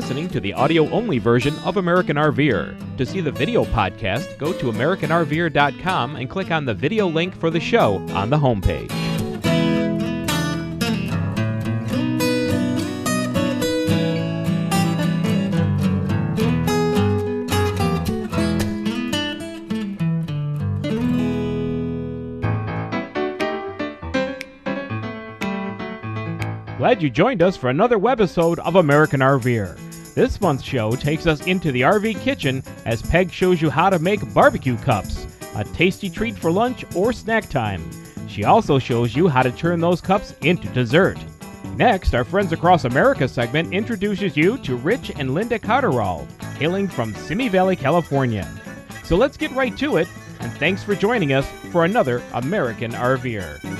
listening to the audio only version of American RVer. To see the video podcast, go to AmericanRVer.com and click on the video link for the show on the homepage. Glad you joined us for another webisode of American RVer. This month's show takes us into the RV kitchen as Peg shows you how to make barbecue cups, a tasty treat for lunch or snack time. She also shows you how to turn those cups into dessert. Next, our Friends Across America segment introduces you to Rich and Linda Cotterall, hailing from Simi Valley, California. So let's get right to it, and thanks for joining us for another American RVer.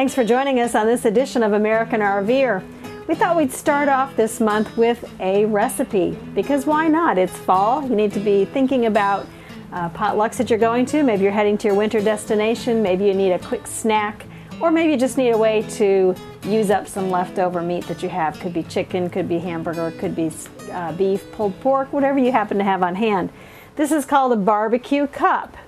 Thanks for joining us on this edition of American RVer. We thought we'd start off this month with a recipe because why not? It's fall. You need to be thinking about uh, potlucks that you're going to. Maybe you're heading to your winter destination. Maybe you need a quick snack, or maybe you just need a way to use up some leftover meat that you have. Could be chicken, could be hamburger, could be uh, beef, pulled pork, whatever you happen to have on hand. This is called a barbecue cup.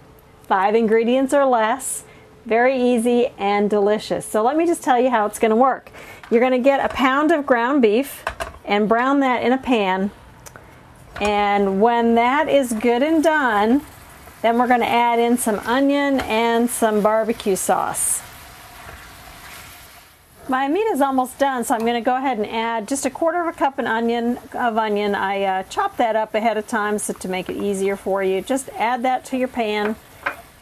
Five ingredients or less. Very easy and delicious. So let me just tell you how it's going to work. You're going to get a pound of ground beef and brown that in a pan. And when that is good and done, then we're going to add in some onion and some barbecue sauce. My meat is almost done, so I'm going to go ahead and add just a quarter of a cup of onion. Of onion, I uh, chopped that up ahead of time so to make it easier for you. Just add that to your pan.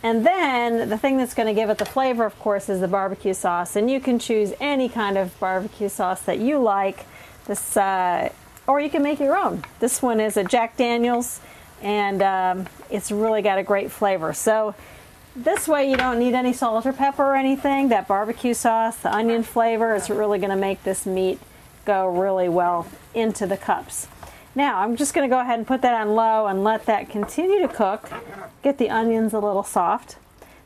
And then the thing that's going to give it the flavor, of course, is the barbecue sauce. And you can choose any kind of barbecue sauce that you like. This, uh, or you can make your own. This one is a Jack Daniels, and um, it's really got a great flavor. So this way, you don't need any salt or pepper or anything. That barbecue sauce, the onion flavor, is really going to make this meat go really well into the cups. Now I'm just going to go ahead and put that on low and let that continue to cook. Get the onions a little soft.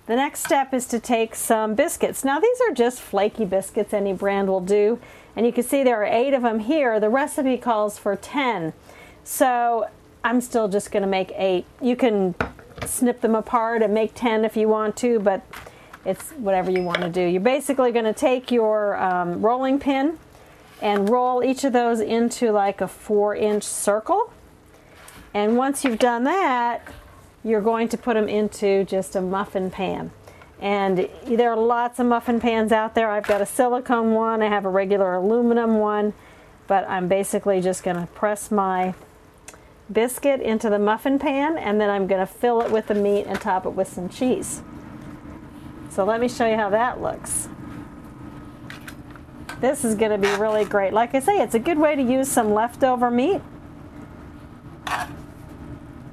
The next step is to take some biscuits. Now these are just flaky biscuits, any brand will do. And you can see there are eight of them here. The recipe calls for 10. So I'm still just going to make eight. You can snip them apart and make 10 if you want to, but it's whatever you want to do. You're basically going to take your um, rolling pin and roll each of those into like a four inch circle. And once you've done that, you're going to put them into just a muffin pan. And there are lots of muffin pans out there. I've got a silicone one, I have a regular aluminum one, but I'm basically just going to press my biscuit into the muffin pan and then I'm going to fill it with the meat and top it with some cheese. So let me show you how that looks. This is going to be really great. Like I say, it's a good way to use some leftover meat.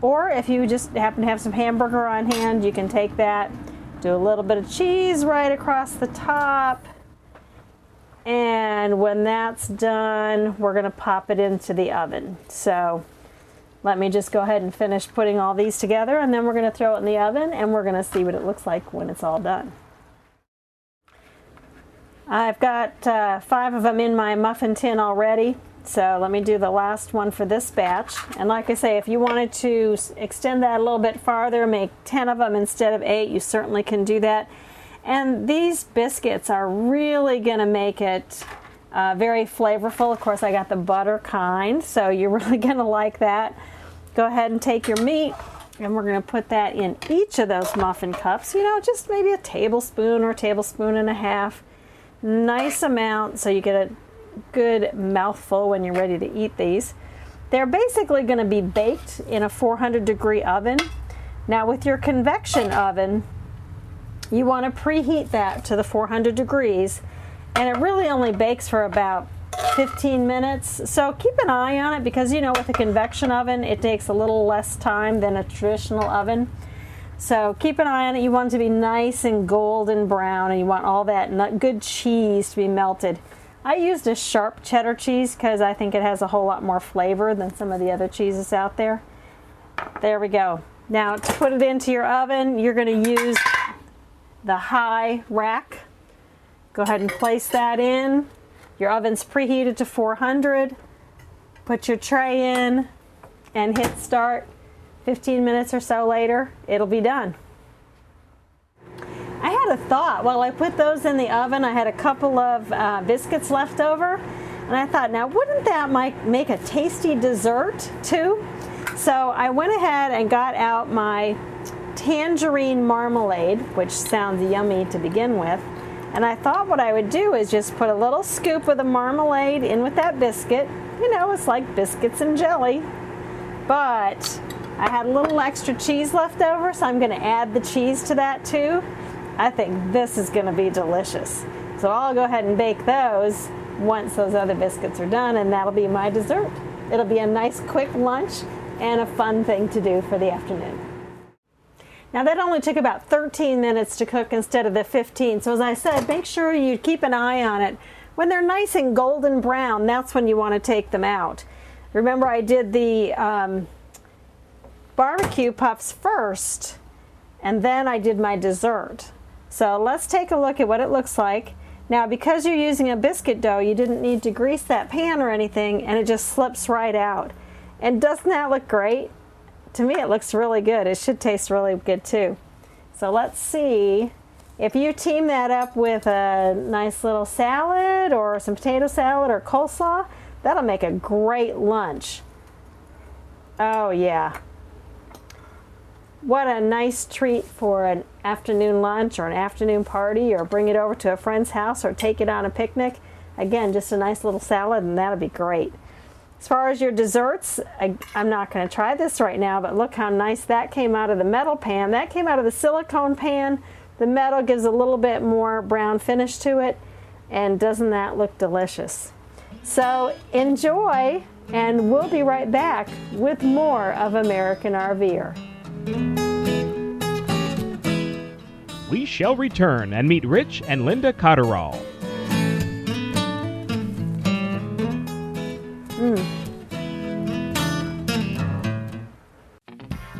Or if you just happen to have some hamburger on hand, you can take that, do a little bit of cheese right across the top. And when that's done, we're going to pop it into the oven. So let me just go ahead and finish putting all these together and then we're going to throw it in the oven and we're going to see what it looks like when it's all done. I've got uh, five of them in my muffin tin already. So let me do the last one for this batch. And like I say, if you wanted to extend that a little bit farther, make 10 of them instead of 8, you certainly can do that. And these biscuits are really going to make it uh, very flavorful. Of course, I got the butter kind, so you're really going to like that. Go ahead and take your meat, and we're going to put that in each of those muffin cups. You know, just maybe a tablespoon or a tablespoon and a half. Nice amount so you get a good mouthful when you're ready to eat these. They're basically going to be baked in a 400 degree oven. Now, with your convection oven, you want to preheat that to the 400 degrees, and it really only bakes for about 15 minutes. So keep an eye on it because you know, with a convection oven, it takes a little less time than a traditional oven. So keep an eye on it. You want it to be nice and golden brown, and you want all that good cheese to be melted. I used a sharp cheddar cheese because I think it has a whole lot more flavor than some of the other cheeses out there. There we go. Now to put it into your oven, you're going to use the high rack. Go ahead and place that in. Your oven's preheated to 400. Put your tray in and hit start. 15 minutes or so later, it'll be done. I had a thought while I put those in the oven. I had a couple of uh, biscuits left over, and I thought, now wouldn't that make a tasty dessert too? So I went ahead and got out my tangerine marmalade, which sounds yummy to begin with. And I thought what I would do is just put a little scoop of the marmalade in with that biscuit. You know, it's like biscuits and jelly. But I had a little extra cheese left over, so I'm going to add the cheese to that too. I think this is going to be delicious. So I'll go ahead and bake those once those other biscuits are done, and that'll be my dessert. It'll be a nice quick lunch and a fun thing to do for the afternoon. Now that only took about 13 minutes to cook instead of the 15. So as I said, make sure you keep an eye on it. When they're nice and golden brown, that's when you want to take them out. Remember I did the um, barbecue puffs first, and then I did my dessert. So let's take a look at what it looks like. Now because you're using a biscuit dough, you didn't need to grease that pan or anything, and it just slips right out. And doesn't that look great? to me it looks really good. It should taste really good too. So let's see if you team that up with a nice little salad or some potato salad or coleslaw, that'll make a great lunch. Oh yeah. What a nice treat for an afternoon lunch or an afternoon party or bring it over to a friend's house or take it on a picnic. Again, just a nice little salad and that'll be great. As far as your desserts, I, am not going to try this right now, but look how nice that came out of the metal pan. That came out of the silicone pan. The metal gives a little bit more brown finish to it, and doesn't that look delicious? So enjoy, and we'll be right back with more of American RVer. We shall return and meet Rich and Linda Cotterall. Mm.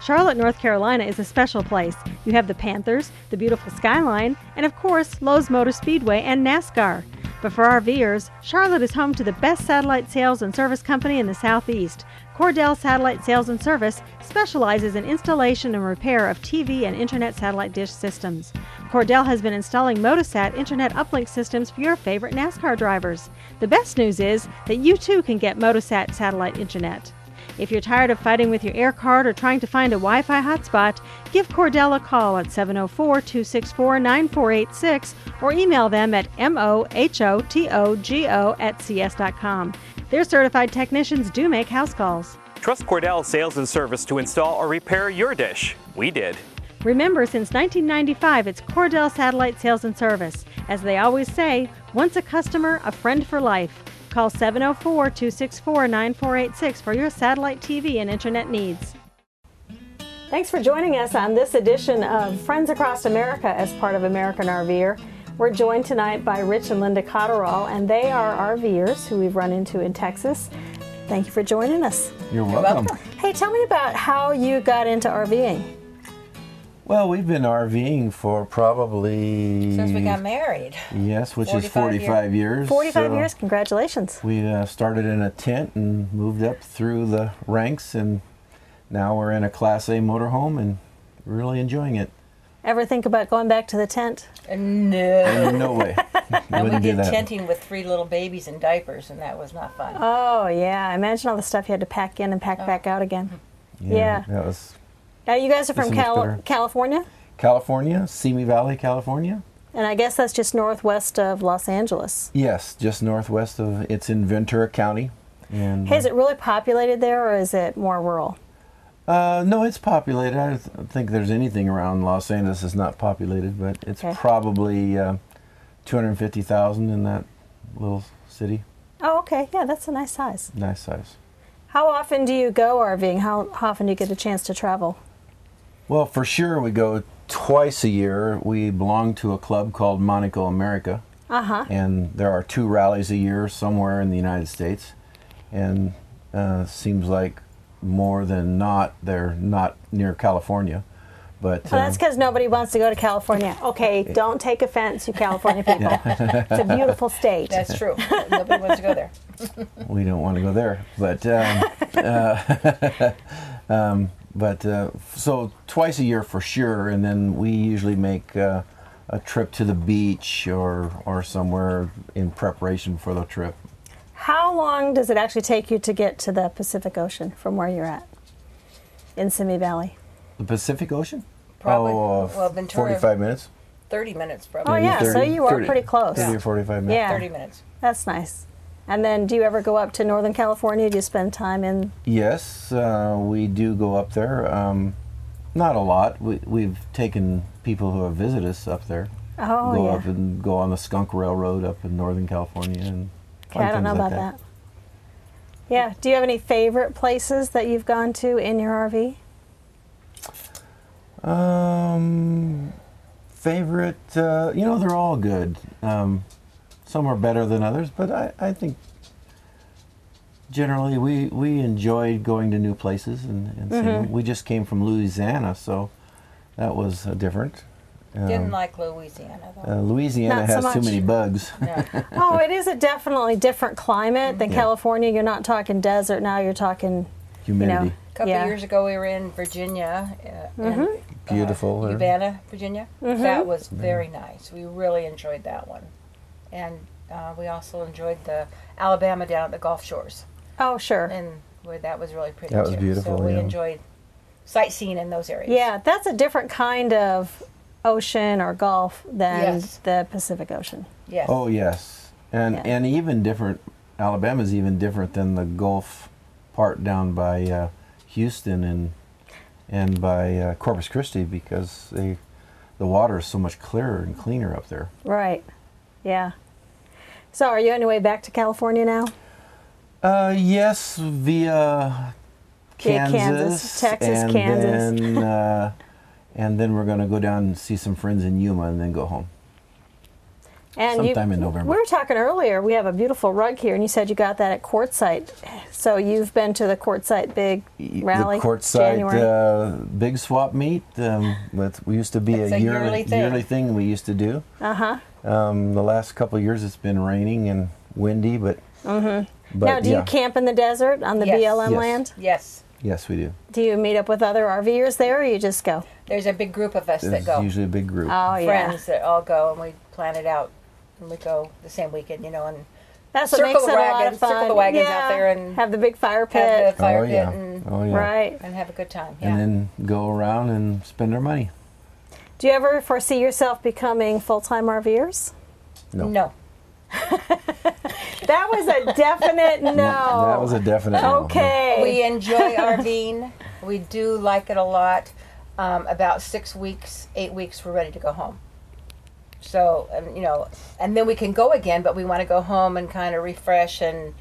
Charlotte, North Carolina is a special place. You have the Panthers, the beautiful skyline, and of course, Lowe's Motor Speedway and NASCAR. But for RVers, Charlotte is home to the best satellite sales and service company in the Southeast. Cordell Satellite Sales and Service specializes in installation and repair of TV and internet satellite dish systems. Cordell has been installing Motosat internet uplink systems for your favorite NASCAR drivers. The best news is that you too can get Motosat satellite internet. If you're tired of fighting with your air card or trying to find a Wi Fi hotspot, give Cordell a call at 704 264 9486 or email them at mohotogo at cs.com. Their certified technicians do make house calls. Trust Cordell Sales and Service to install or repair your dish. We did. Remember, since 1995, it's Cordell Satellite Sales and Service. As they always say, once a customer, a friend for life. Call 704 264 9486 for your satellite TV and internet needs. Thanks for joining us on this edition of Friends Across America as part of American RVer. We're joined tonight by Rich and Linda Cotterall, and they are RVers who we've run into in Texas. Thank you for joining us. You're welcome. Hey, tell me about how you got into RVing. Well, we've been RVing for probably since we got married. Yes, which is 45 years. years 45 so years. Congratulations. We uh, started in a tent and moved up through the ranks, and now we're in a Class A motorhome and really enjoying it. Ever think about going back to the tent? No. no way. and we did tenting with three little babies in diapers, and that was not fun. Oh, yeah. Imagine all the stuff you had to pack in and pack oh. back out again. Yeah, yeah. That was. Now, you guys are from Cal- California? California, Simi Valley, California. And I guess that's just northwest of Los Angeles. Yes, just northwest of. It's in Ventura County. And hey, is it really populated there, or is it more rural? Uh, no, it's populated. I don't think there's anything around Los Angeles that's not populated, but it's okay. probably uh, 250,000 in that little city. Oh, okay. Yeah, that's a nice size. Nice size. How often do you go RVing? How, how often do you get a chance to travel? Well, for sure, we go twice a year. We belong to a club called Monaco America. Uh-huh. And there are two rallies a year somewhere in the United States. And uh, seems like more than not they're not near California. But Well, that's um, because nobody wants to go to California. Okay, don't take offense, you California people. it's a beautiful state. That's true. Nobody wants to go there. we don't want to go there. But um, uh, um, but uh, so twice a year for sure, and then we usually make uh, a trip to the beach or or somewhere in preparation for the trip. How long does it actually take you to get to the Pacific Ocean from where you're at in Simi Valley? The Pacific Ocean. Probably. Oh, uh, Well, Ventura- forty-five minutes. 30 minutes, probably. Oh, probably. yeah, so you are 30 pretty close. Thirty or forty-five minutes. Yeah. 30 minutes. That's nice. And then do you ever go up to Northern California? Do you spend time in? Yes, uh, we do go up there. Um, not a lot. We, we've taken people who have visited us up there. Oh, go yeah. up and go on the Skunk Railroad up in Northern California and. Okay, I don't know things about like that. Yeah. Do you have any favorite places that you've gone to in your RV? Um, favorite, uh, you know, they're all good. Um, some are better than others, but I, I think generally we, we enjoyed going to new places and, and Mm-hmm. them. We just came from Louisiana, so that was uh, different. Um, Didn't like Louisiana, though. uh, Louisiana Not so has too many bugs. no. oh, it is a definitely different climate than Yeah. California. You're not talking desert now. You're talking Humidity, A couple Yeah. years ago, we were in Virginia, uh, in, uh, beautiful. or- Urbanna, Virginia. Mm-hmm. That was very nice. We really enjoyed that one, and uh, we also enjoyed the Alabama down at the Gulf Shores, Oh, sure. and where that was really pretty. That was too. beautiful, So we yeah. enjoyed sightseeing in those areas. Yeah, that's a different kind of ocean or Gulf than Yes. the Pacific Ocean. Yes. Oh yes, and Yeah. and even different. Alabama's even different than the Gulf part down by uh, Houston and and by uh, Corpus Christi because they the water is so much clearer and cleaner up there. Right. Yeah. So, are you on your way back to California now? Uh, yes, via Via Kansas, Kansas, Texas, and Kansas. then uh, and then we're going to go down and see some friends in Yuma and then go home. And Sometime you, in November. We were talking earlier. We have a beautiful rug here, and you said you got that at Quartzsite. So you've been to the Quartzsite big rally, the Quartzsite uh, big swap meet. Um, with, we used to be It's a, a yearly yearly thing. yearly thing we used to do. uh huh. Um, the last couple of years it's been raining and windy, but, mm-hmm. but Now, do yeah. you camp in the desert on the Yes. BLM Yes. land? Yes. yes, we do. Do you meet up with other RVers there, or you just go? There's a big group of us that go. usually a big group. Oh yeah, Friends that all go, and we plan it out, and we go the same weekend, you know, and that's what circle makes the it a lot of wagons- fun. circle the wagons yeah. out there and have the big fire pit. have the fire oh pit yeah, and, oh yeah. Right. and have a good time. Yeah. And then go around and spend our money. Do you ever foresee yourself becoming full time RVers? No, no. That was a definite no. that was a definite. no. okay. We enjoy RVing. We do like it a lot. Um, about six weeks, eight weeks, we're ready to go home. So, um, you know, and then we can go again, but we want to go home and kind of refresh and,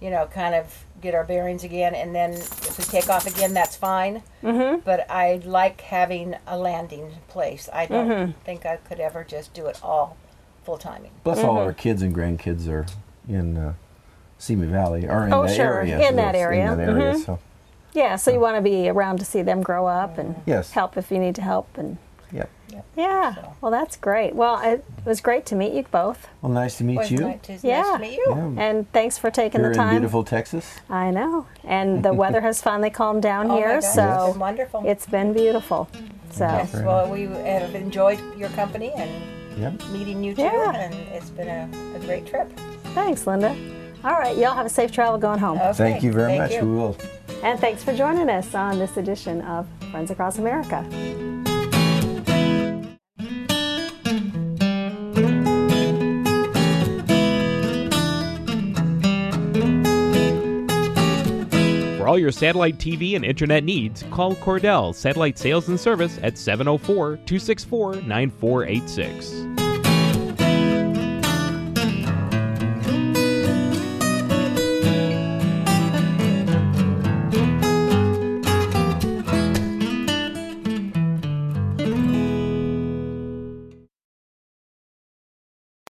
you know, kind of get our bearings again. And then if we take off again, that's fine. Mm-hmm. But I like having a landing place. I don't Mm-hmm. think I could ever just do it all full timing. Plus, all our kids and grandkids are in uh, Simi Valley or in Oh, that sure. area. In that Yes, area. In that area. Mhm. So yeah, so you want to be around to see them grow up and Yes. help if you need to help and yeah. yeah. So. Well, that's great. Well, it was great to meet you both, Well, nice to meet Was you. nice Yeah. nice to meet you. Yeah. and thanks for taking Here the in time. beautiful Texas. I know, and the weather has finally calmed down Oh my here, gosh, it's so been wonderful. it's been beautiful. So Yes, well, we have enjoyed your company and Yeah. meeting you too, Yeah. and it's been a, a great trip. thanks, Linda. All right, y'all have a safe travel going home. Okay, Thank you very thank much. you. We will. And thanks for joining us on this edition of Friends Across America. For all your satellite TV and internet needs, call Cordell Satellite Sales and Service at 704 264 9486.